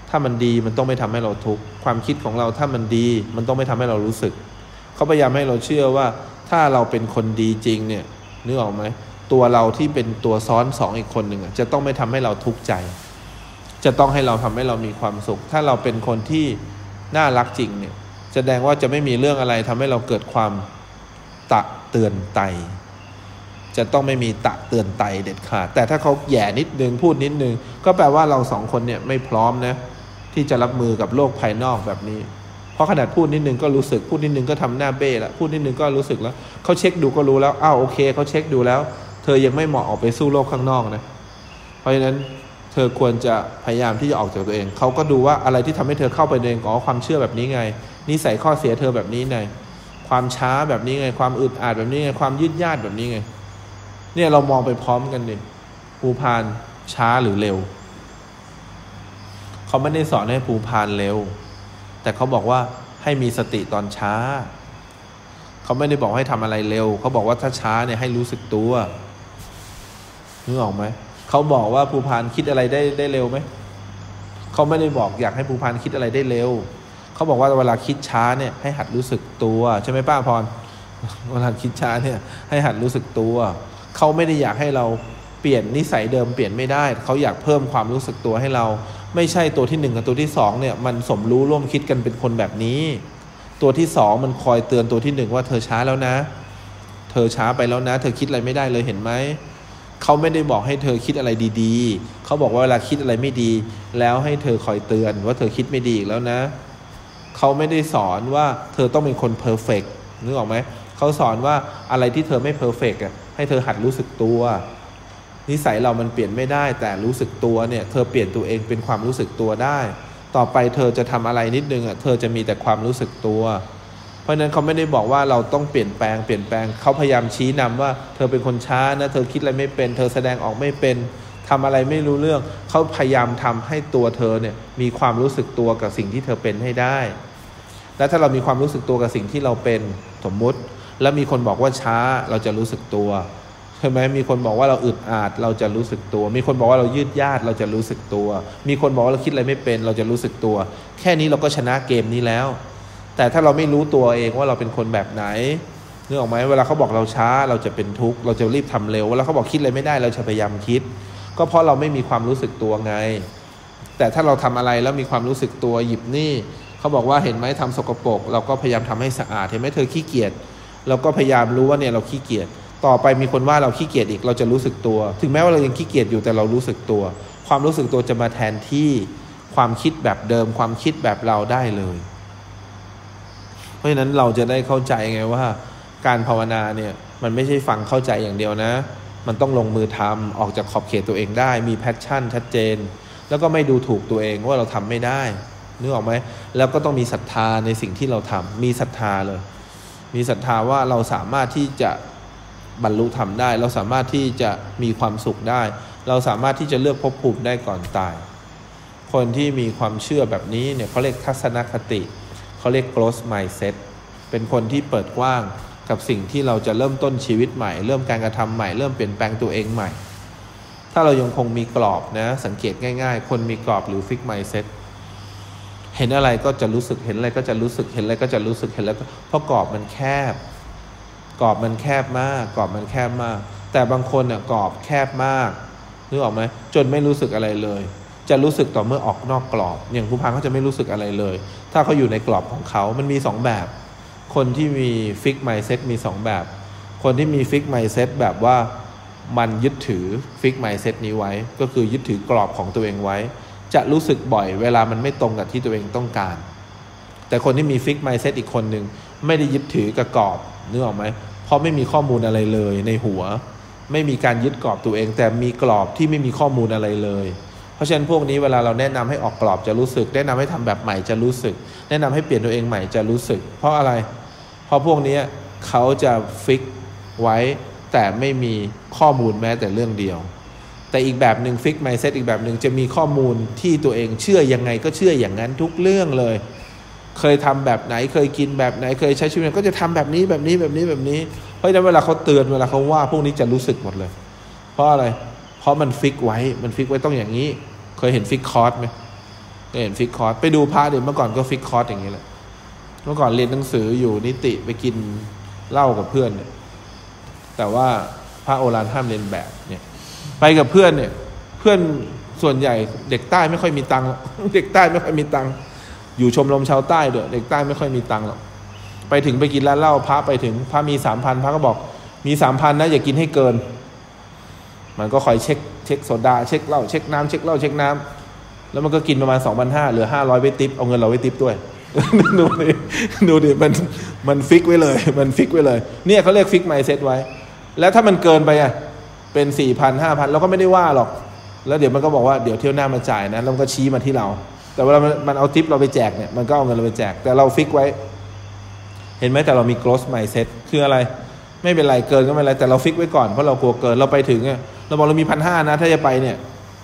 ถ้ามันดีมันต้องไม่ทำให้เราทุกข์ความคิดของเราถ้ามันดีมันต้องไม่ทำให้เรารู้สึก เขาพยายามให้เราเชื่อว่าถ้าเราเป็นคนดีจริงเนี่ยนึกออกไหมตัวเราที่เป็นตัวซ้อนสองอีกคนหนึ่งจะต้องไม่ทำให้เราทุกข์ใจ จะต้องให้เราทำให้เรามีความสุข ถ้าเราเป็นคนที่น่ารักจริงเนี่ยแสดงว่าจะไม่มีเรื่องอะไรทำให้เราเกิดความตะเตือนไต จะต้องไม่มีตะเตือนไตเด็ดขาดแต่ถ้าเขาแย่นิดนึงพูดนิดนึงก็แปลว่าเราสองคนเนี่ยไม่พร้อมนะ ที่จะรับมือกับโลกภายนอกแบบนี้ เพราะขนาดพูดนิดนึงก็รู้สึกพูดนิดนึงก็ทำหน้าเบ้แล้วพูดนิดนึงก็รู้สึกแล้วเขาเช็คดูก็รู้แล้วอ้าวโอเคเขาเช็คดูแล้ว เธอยังไม่เหมาะออกไปสู้โลกข้างนอกนะเพราะฉะนั้นเธอควรจะพยายามที่จะออกจากตัวเอง เขาก็ดูว่าอะไรที่ทำให้เธอเข้าไปเองอ๋อความเชื่อแบบนี้ไงนิสัยข้อเสียเธอแบบนี้ไงความช้าแบบนี้ไง ความอึดอัดแบบนี้ไงความยืดยาดแบบนี้ไง เนี่ยเรามองไปพร้อมกันดิภูพานช้าหรือเร็ว เขาไม่ได้สอนให้ภูพานเร็ว แต่เขาบอกว่าให้มีสติตอนช้า เขาไม่ได้บอกให้ทำอะไรเร็ว เขาบอกว่าถ้าช้าเนี่ยให้รู้สึกตัวนึกออกไหมเขาบอกว่าภูพานคิดอะไรได้ได้เร็วไหมเขาไม่ได้บอกอยากให้ภูพานคิดอะไรได้เร็ว เขาบอกว่าเวลาคิดช้าเนี่ยให้หัดรู้สึกตัวใช่ไหมป้าพรเวลาคิดช้าเนี่ยให้หัดรู้สึกตัว เขาไม่ได้อยากให้เราเปลี่ยนนิสัยเดิมเปลี่ยนไม่ได้ เขาอยากเพิ่มความรู้สึกตัวให้เรา ไม่ใช่ตัวที่หนึ่งกับตัวที่สองเนี่ยมันสมรู้ร่วมคิดกันเป็นคนแบบนี้ ตัวที่สองมันคอยเตือนตัวที่หนึ่งว่าเธอช้าแล้วนะ เธอช้าไปแล้วนะ เธอคิดอะไรไม่ได้เลยเห็นไหมเขาไม่ได้บอกให้เธอคิดอะไรดีๆ เขาบอกว่าเวลาคิดอะไรไม่ดี แล้วให้เธอคอยเตือนว่าเธอคิดไม่ดีอีกแล้วนะ เขาไม่ได้สอนว่าเธอต้องเป็นคน perfect นึกออกไหม เขาสอนว่าอะไรที่เธอไม่ perfect อะให้เธอหัดรู้สึกตัว นิสัยเรามันเปลี่ยนไม่ได้ แต่รู้สึกตัวเนี่ยเธอเปลี่ยนตัวเองเป็นความรู้สึกตัวได้ ต่อไปเธอจะทำอะไรนิดนึงอะเธอจะมีแต่ความรู้สึกตัว เพราะฉะนั้นเขาไม่ได้บอกว่าเราต้องเปลี่ยนแปลงเปลี่ยนแปลงเขาพยายามชี้นำว่า เธอเป็นคนช้านะเธอคิดอะไรไม่เป็น เธอแสดงออกไม่เป็นทำอะไรไม่รู้เรื่อง เขาพยายามทำให้ตัวเธอเนี่ยมีความรู้สึกตัวกับสิ่งที่เธอเป็นให้ได้ แล้วถ้าเรามีความรู้สึกตัวกับสิ่งที่เราเป็นสมมุติ แล้วมีคนบอกว่าช้าเราจะรู้สึกตัว ใช่ไหมมีคนบอกว่าเราอึดอัดเราจะรู้สึกตัว มีคนบอกว่าเรายืดยาดเราจะรู้สึกตัว มีคนบอกว่าเราคิดอะไรไม่เป็น เราจะรู้สึกตัว แค่นี้เราก็ชนะเกมนี้แล้ว แต่ถ้าเราไม่รู้ตัวเองว่าเราเป็นคนแบบไหนนึกออกไหมเวลาเขาบอกเราช้าเราจะเป็นทุกข์เราจะรีบทำเร็วเวลาเขาบอกคิดอะไรไม่ได้เราจะพยายามคิด ก็เพราะเราไม่มีความรู้สึกตัวไง แต่ถ้าเราทำอะไรแล้วมีความรู้สึกตัวหยิบนี่เขาบอกว่าเห็นไหมทำสกปรกเราก็พยายามทำให้สะอาดเห็นไหมเธอขี้เกียจเราก็พยายามรู้ว่าเนี่ยเราขี้เกียจ ต่อไปมีคนว่าเราขี้เกียจอีกเราจะรู้สึกตัว ถึงแม้ว่าเรายังขี้เกียจอยู่แต่เรารู้สึกตัว ความรู้สึกตัวจะมาแทนที่ความคิดแบบเดิม ความคิดแบบเราได้เลย เพราะฉะนั้นเราจะได้เข้าใจไงว่า การภาวนาเนี่ยมันไม่ใช่ฟังเข้าใจอย่างเดียวนะ มันต้องลงมือทำออกจากขอบเขตตัวเองได้ มี passion ชัดเจน แล้วก็ไม่ดูถูกตัวเองว่าเราทำไม่ได้นึกออกไหมแล้วก็ต้องมีศรัทธาในสิ่งที่เราทำมีศรัทธาเลย มีศรัทธาว่าเราสามารถที่จะ บรรลุธรรมได้ เราสามารถที่จะมีความสุขได้ เราสามารถที่จะเลือกภพภูมิได้ก่อนตาย คนที่มีความเชื่อแบบนี้เนี่ยเขาเรียกทัศนคติเขาเรียก growth mindset เป็นคนที่เปิดกว้างกับสิ่งที่เราจะเริ่มต้นชีวิตใหม่ เริ่มการกระทำใหม่ เริ่มเปลี่ยนแปลงตัวเองใหม่ ถ้าเรายังคงมีกรอบนะ สังเกตง่าย ๆ คนมีกรอบหรือ fix mindset เห็นอะไรก็จะรู้สึก เห็นอะไรก็จะรู้สึก เห็นอะไรก็จะรู้สึก เห็นแล้วเพราะกรอบมันแคบ กรอบมันแคบมาก กรอบมันแคบมาก แต่บางคนเนี่ยกรอบแคบมากนึกออกไหมจนไม่รู้สึกอะไรเลย จะรู้สึกต่อเมื่อออกนอกกรอบ อย่างผู้พังเขาจะไม่รู้สึกอะไรเลย ถ้าเขาอยู่ในกรอบของเขามันมีสองแบบ คนที่มี fixed mindset มีสองแบบ คนที่มี fixed mindset แบบว่ามันยึดถือ fixed mindset นี้ไว้ ก็คือยึดถือกรอบของตัวเองไว้ จะรู้สึกบ่อย เวลามันไม่ตรงกับที่ตัวเองต้องการ แต่คนที่มี fixed mindset อีกคนหนึ่งไม่ได้ยึดถือกับกรอบนึกออกไหม เพราะไม่มีข้อมูลอะไรเลยในหัว ไม่มีการยึดกรอบตัวเอง แต่มีกรอบที่ไม่มีข้อมูลอะไรเลย เพราะฉะนั้นพวกนี้เวลาเราแนะนำให้ออกกรอบจะรู้สึก แนะนำให้ทำแบบใหม่จะรู้สึก แนะนำให้เปลี่ยนตัวเองใหม่จะรู้สึก เพราะอะไร เพราะพวกนี้เขาจะฟิกไว้แต่ไม่มีข้อมูลแม้แต่เรื่องเดียว แต่อีกแบบหนึ่งฟิกไมเซ็ตอีกแบบหนึ่งจะมีข้อมูลที่ตัวเองเชื่อยังไงก็เชื่ออย่างนั้นทุกเรื่องเลย เคยทำแบบไหน เคยกินแบบไหน เคยใช้ชีวิตก็จะทำแบบนี้แบบนี้แบบนี้แบบนี้ เพราะฉะนั้นเวลาเขาเตือนเวลาเขาว่า พวกนี้จะรู้สึกหมดเลย เพราะอะไร เพราะมัน fix ไว้ มัน fix ไว้ต้องอย่างนี้ เคยเห็นฟิกคอร์สไหมเคยเห็นฟิกคอร์ส ไปดูพระเดี๋ยวเมื่อก่อนก็ฟิกคอร์สอย่างนี้แหละ เมื่อก่อนเรียนหนังสืออยู่นิติไปกินเหล้ากับเพื่อนเนี่ย แต่ว่าพระโอรานห้ามเลียนแบบเนี่ย ไปกับเพื่อนเนี่ย เพื่อนส่วนใหญ่เด็กใต้ไม่ค่อยมีตังค์ เด็กใต้ไม่ค่อยมีตังค์ อยู่ชมรมชาวใต้ด้วยเด็กใต้ไม่ค่อยมีตังค์หรอกไปถึงไปกินร้านเหล้าพระไปถึงพระมีสามพันพระก็บอก มีสามพันนะอย่ากินให้เกิน มันก็คอยเช็คเช็คโซดาเช็คเหล้าเช็คน้ำเช็คเหล้าเช็คน้ำแล้วมันก็กินประมาณสองพันห้าเหลือห้าร้อยไว้ทิปเอาเงินเราไว้ทิปด้วยดูดิดูดิมันมัน fix ไว้เลย มัน fix ไว้เลย เนี่ยเขาเรียก fixed mindset ไว้ แล้วถ้ามันเกินไปอะเป็นสี่พันห้าพันเราก็ไม่ได้ว่าหรอก แล้วเดี๋ยวมันก็บอกว่าเดี๋ยวเที่ยวหน้ามาจ่ายนะแล้วมันก็ชี้มาที่เรา แต่เวลามันเอาทิปเราไปแจกเนี่ยมันก็เอาเงินเราไปแจก แต่เรา fix ไว้ เห็นไหมแต่เรามี growth mindset คืออะไร ไม่เป็นไรเกินก็ไม่เป็นไรแต่เรา fix ไว้ก่อนเพราะเรากลัวเกินเราไปถึงเนี่ยเราบอกเรามีพันห้านะ ถ้าจะไปเนี่ย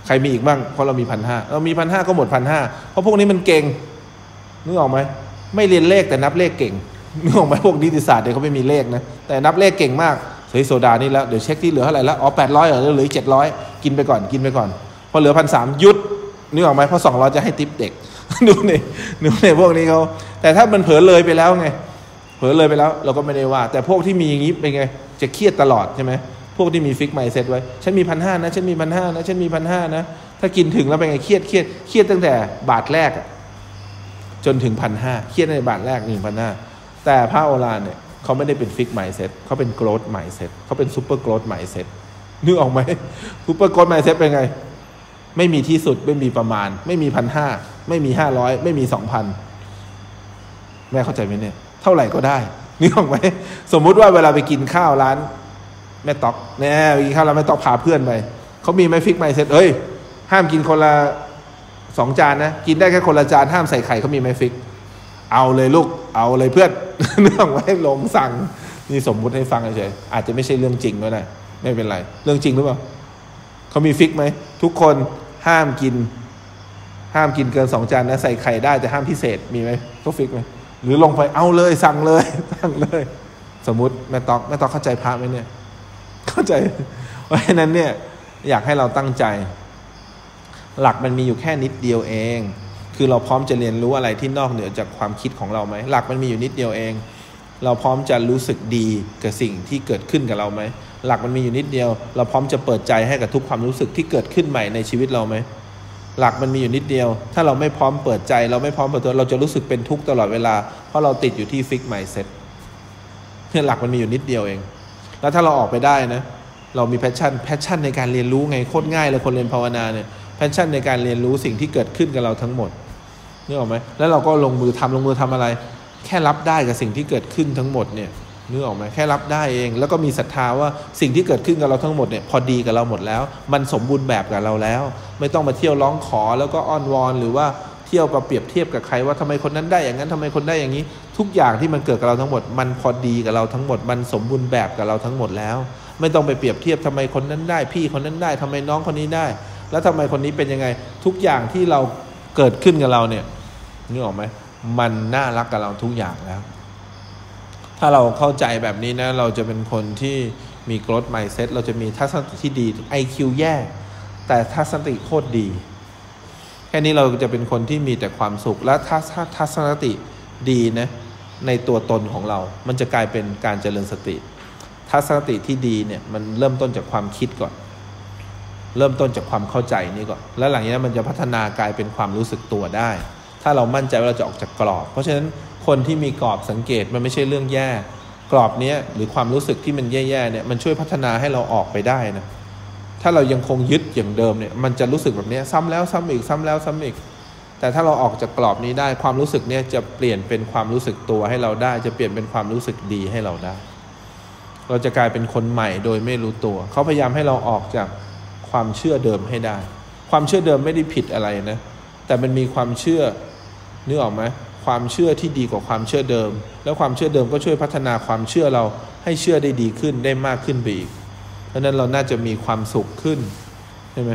ใครมีอีกบ้างเพราะเรามีพันห้าเรามีพันห้าก็หมดพันห้าเพราะพวกนี้มันเก่งนึกออกไหมไม่เรียนเลขแต่นับเลขเก่งนึกออกไหมพวกนิติศาสตร์เนี่ยเขาไม่มีเลขนะแต่นับเลขเก่งมากเฮ้ยโซดานี่แล้วเดี๋ยวเช็คที่เหลือเท่าไหร่แล้วอ๋อแปดร้อยเหรอเหลือเจ็ดร้อยกินไปก่อนกินไปก่อนพอเหลือพันสามหยุด นึกออกไหมเพราะสองร้อยจะให้ทิปเด็กดูนี่ดูนี่พวกนี้เขาแต่ถ้ามันเผลอเลยไปแล้วไง เผลอเลยไปแล้ว เราก็ไม่ได้ว่า แต่พวกที่มีอย่างนี้เป็นไง จะเครียดตลอดใช่ไหมพวกที่มี fixed mindset ไว้ ฉันมีพันห้านะ ฉันมีพันห้านะ ฉันมีพันห้านะ ถ้ากินถึงแล้วเป็นไง เครียด เครียด เครียดตั้งแต่บาทแรก จนถึงพันห้า เครียดในบาทแรกหนึ่งพันห้า แต่พระโอรานเนี่ยเขาไม่ได้เป็น fixed mindset เขาเป็น growth mindset เขาเป็น super growth mindset นึกออกไหม super growth mindset เป็นไง ไม่มีที่สุดไม่มีประมาณ ไม่มีพันห้าไม่มีห้าร้อยไม่มีสองพันแม่เข้าใจไหมเนี่ย เท่าไหร่ก็ได้นึกออกไหมสมมุติว่าเวลาไปกินข้าวร้าน แม่ตอกแน่ไปกินข้าวร้านแม่ตอกพาเพื่อนไปเขามีไหมฟิกไม่เซ็ตเอ้ย ห้ามกินคนละสองจานนะกินได้แค่คนละจานห้ามใส่ไข่เขามีไหมฟิก เอาเลยลูกเอาเลยเพื่อนเรื่องไว้ลงสั่งนี่สมมุติให้ฟังเฉยๆอาจจะไม่ใช่เรื่องจริงก็ได้ไม่เป็นไร เรื่องจริงหรือเปล่าเขามีฟิกไหมทุกคน ห้ามกิน ห้ามกินเกินสองจานนะใส่ไข่ได้แต่ห้ามพิเศษมีไหมเขาฟิกไหมหรือลงไปเอาเลยสั่งเลยสั่งเลย สมมติแม่ตอกแม่ตอกเข้าใจพระไหมเนี่ย เข้าใจเพราะฉะนั้นเนี่ยอยากให้เราตั้งใจ หลักมันมีอยู่แค่นิดเดียวเอง คือเราพร้อมจะเรียนรู้อะไรที่นอกเหนือจากความคิดของเราไหมหลักมันมีอยู่นิดเดียวเอง เราพร้อมจะรู้สึกดีกับสิ่งที่เกิดขึ้นกับเราไหม หลักมันมีอยู่นิดเดียว เราพร้อมจะเปิดใจให้กับทุกความรู้สึกที่เกิดขึ้นใหม่ในชีวิตเราไหม หลักมันมีอยู่นิดเดียว ถ้าเราไม่พร้อมเปิดใจ เราไม่พร้อมเปิดตัว เราจะรู้สึกเป็นทุกข์ตลอดเวลา เพราะเราติดอยู่ที่ fixed mindset เนี่ยหลักมันมีอยู่นิดเดียวเอง แล้วถ้าเราออกไปได้นะ เรามี passion passion ในการเรียนรู้ไง โคตรง่ายเลยคนเรียนภาวนาเนี่ย passion ในการเรียนรู้สิ่งที่เกิดขึ้นกับเราทั้งหมดนึกออกไหมแล้วเราก็ลงมือทำลงมือทำอะไร แค่รับได้กับสิ่งที่เกิดขึ้นทั้งหมดเนี่ยนึกออกไหมแค่รับได้เอง แล้วก็มีศรัทธาว่าสิ่งที่เกิดขึ้นกับเราทั้งหมดเนี่ยพอดีกับเราหมดแล้ว มันสมบูรณ์แบบกับเราแล้ว ไม่ต้องมาเที่ยวร้องขอแล้วก็อ้อนวอนหรือว่าเที่ยวกับเปรียบเทียบกับใครว่าทำไมคนนั้นได้อย่างนั้นทำไมคนได้อย่างนี้ ทุกอย่างที่มันเกิดกับเราทั้งหมด มันพอดีกับเราทั้งหมด มันสมบูรณ์แบบกับเราทั้งหมดแล้ว ไม่ต้องไปเปรียบเทียบทำไมคนนั้นได้ พี่คนนั้นได้ทำไมน้องคนนี้ได้ แล้วทำไมคนนี้เป็นยังไง ทุกอย่างที่เราเกิดขึ้นกับเราเนี่ยนึกออกไหม มันน่ารักกับเราทุกอย่างแล้ว ถ้าเราเข้าใจแบบนี้นะ เราจะเป็นคนที่มี growth mindset เราจะมีทัศนคติที่ดี IQ แย่ แต่ทัศนคติโคตรดี แค่นี้เราจะเป็นคนที่มีแต่ความสุข และถ้าทัศนคติดีนะในตัวตนของเรา มันจะกลายเป็นการเจริญสติ ทัศนคติที่ดีเนี่ยมันเริ่มต้นจากความคิดก่อน เริ่มต้นจากความเข้าใจนี่ก่อน แล้วหลังจากนั้นมันจะพัฒนากลายเป็นความรู้สึกตัวได้ ถ้าเรามั่นใจว่าเราจะออกจากกรอบ เพราะฉะนั้นคนที่มีกรอบสังเกตมันไม่ใช่เรื่องแย่ กรอบนี้หรือความรู้สึกที่มันแย่ๆเนี่ยมันช่วยพัฒนาให้เราออกไปได้นะถ้าเรายังคงยึดอย่างเดิมเนี่ยมันจะรู้สึกแบบนี้ซ้ำแล้วซ้ำอีกซ้ำแล้วซ้ำอีก แต่ถ้าเราออกจากกรอบนี้ได้ความรู้สึกเนี่ยจะเปลี่ยนเป็นความรู้สึกตัวให้เราได้ จะเปลี่ยนเป็นความรู้สึกดีให้เราได้ เราจะกลายเป็นคนใหม่โดยไม่รู้ตัว เขาพยายามให้เราออกจากความเชื่อเดิมให้ได้ ความเชื่อเดิมไม่ได้ผิดอะไรนะแต่มันมีความเชื่อ นึกออกไหมความเชื่อที่ดีกว่าความเชื่อเดิม แล้วความเชื่อเดิมก็ช่วยพัฒนาความเชื่อเราให้เชื่อได้ดีขึ้นได้มากขึ้นไปอีก เพราะนั้นเราน่าจะมีความสุขขึ้นใช่ไหม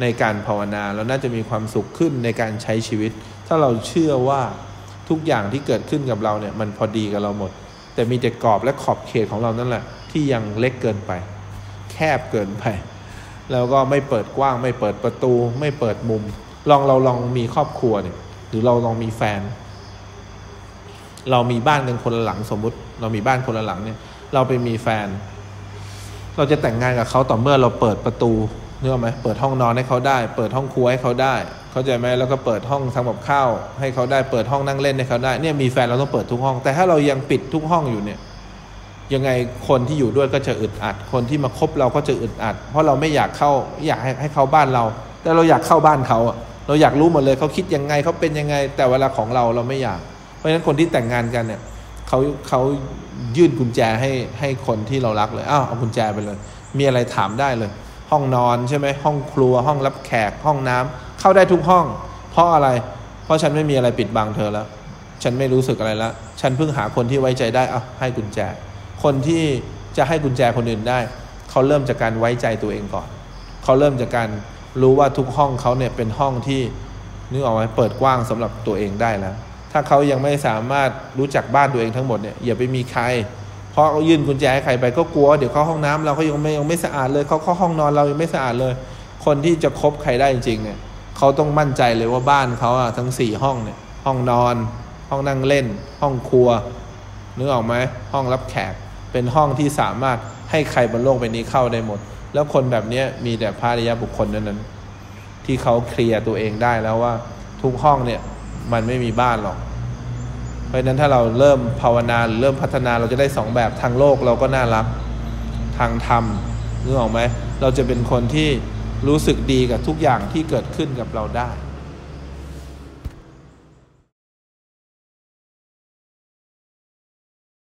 ในการภาวนาเราน่าจะมีความสุขขึ้นในการใช้ชีวิต ถ้าเราเชื่อว่าทุกอย่างที่เกิดขึ้นกับเราเนี่ยมันพอดีกับเราหมด แต่มีแต่กรอบและขอบเขตของเรานั่นแหละ ที่ยังเล็กเกินไป แคบเกินไป แล้วก็ไม่เปิดกว้าง ไม่เปิดประตู ไม่เปิดมุม ลองเราลองมีครอบครัวเนี่ย หรือเราลองมีแฟน เรามีบ้านกันคนละหลังสมมุติ เรามีบ้านคนละหลังเนี่ย เราไปมีแฟน เราจะแต่งงานกับเขาต่อเมื่อเราเปิดประตูเนื้อไหมเปิดห้องนอนให้เขาได้ เปิดห้องครัวให้เขาได้ เข้าใจไหมแล้วก็เปิดห้องทำกับข้าวให้เขาได้ เปิดห้องนั่งเล่นให้เขาได้ เนี่ยมีแฟนเราต้องเปิดทุกห้อง แต่ถ้าเรายังปิดทุกห้องอยู่เนี่ย ยังไงคนที่อยู่ด้วยก็จะอึดอัด คนที่มาคบเราก็จะอึดอัด เพราะเราไม่อยากเข้า อยากให้ให้เขาบ้านเรา แต่เราอยากเข้าบ้านเขาอะ เราอยากรู้หมดเลยเขาคิดยังไงเขาเป็นยังไง แต่เวลาของเราเราไม่อยาก เพราะฉะนั้นคนที่แต่งงานกันเนี่ยเขาเขายื่นกุญแจให้ให้คนที่เรารักเลยอ้าวเอากุญแจไปเลย มีอะไรถามได้เลย ห้องนอนใช่ไหมห้องครัวห้องรับแขกห้องน้ำเข้าได้ทุกห้อง เพราะอะไร เพราะฉันไม่มีอะไรปิดบังเธอแล้ว ฉันไม่รู้สึกอะไรแล้วฉันเพิ่งหาคนที่ไว้ใจได้อะให้กุญแจ คนที่จะให้กุญแจคนอื่นได้ เขาเริ่มจากการไว้ใจตัวเองก่อน เขาเริ่มจากการ รู้ว่าทุกห้องเขาเนี่ยเป็นห้องที่นึกออกไหมเปิดกว้างสำหรับตัวเองได้แล้ว ถ้าเขายังไม่สามารถรู้จักบ้านตัวเองทั้งหมดเนี่ยอย่าไปมีใคร เพราะเขายื่นกุญแจให้ใครไปก็กลัว เดี๋ยวเข้าห้องน้ำเราเขายังไม่ยังไม่สะอาดเลยเขาเข้าห้องนอนเรายังไม่สะอาดเลย คนที่จะคบใครได้จริงๆเนี่ยเขาต้องมั่นใจเลยว่าบ้านเขาอะทั้งสี่ห้องเนี่ยห้องนอน ห้องนั่งเล่น ห้องครัวนึกออกไหมห้องรับแขกเป็นห้องที่สามารถให้ใครบนโลกใบนี้เข้าได้หมด แล้วคนแบบนี้มีแต่พระริยบุคคลนั้นนั้นที่เขาเคลียร์ตัวเองได้แล้วว่าทุกห้องเนี่ยมันไม่มีบ้านหรอก เพราะฉะนั้นถ้าเราเริ่มภาวนาหรือเริ่มพัฒนาเราจะได้สองแบบทางโลกเราก็น่ารักทางธรรมนึกออกไหมเราจะเป็นคนที่รู้สึกดีกับทุกอย่างที่เกิดขึ้นกับเราได้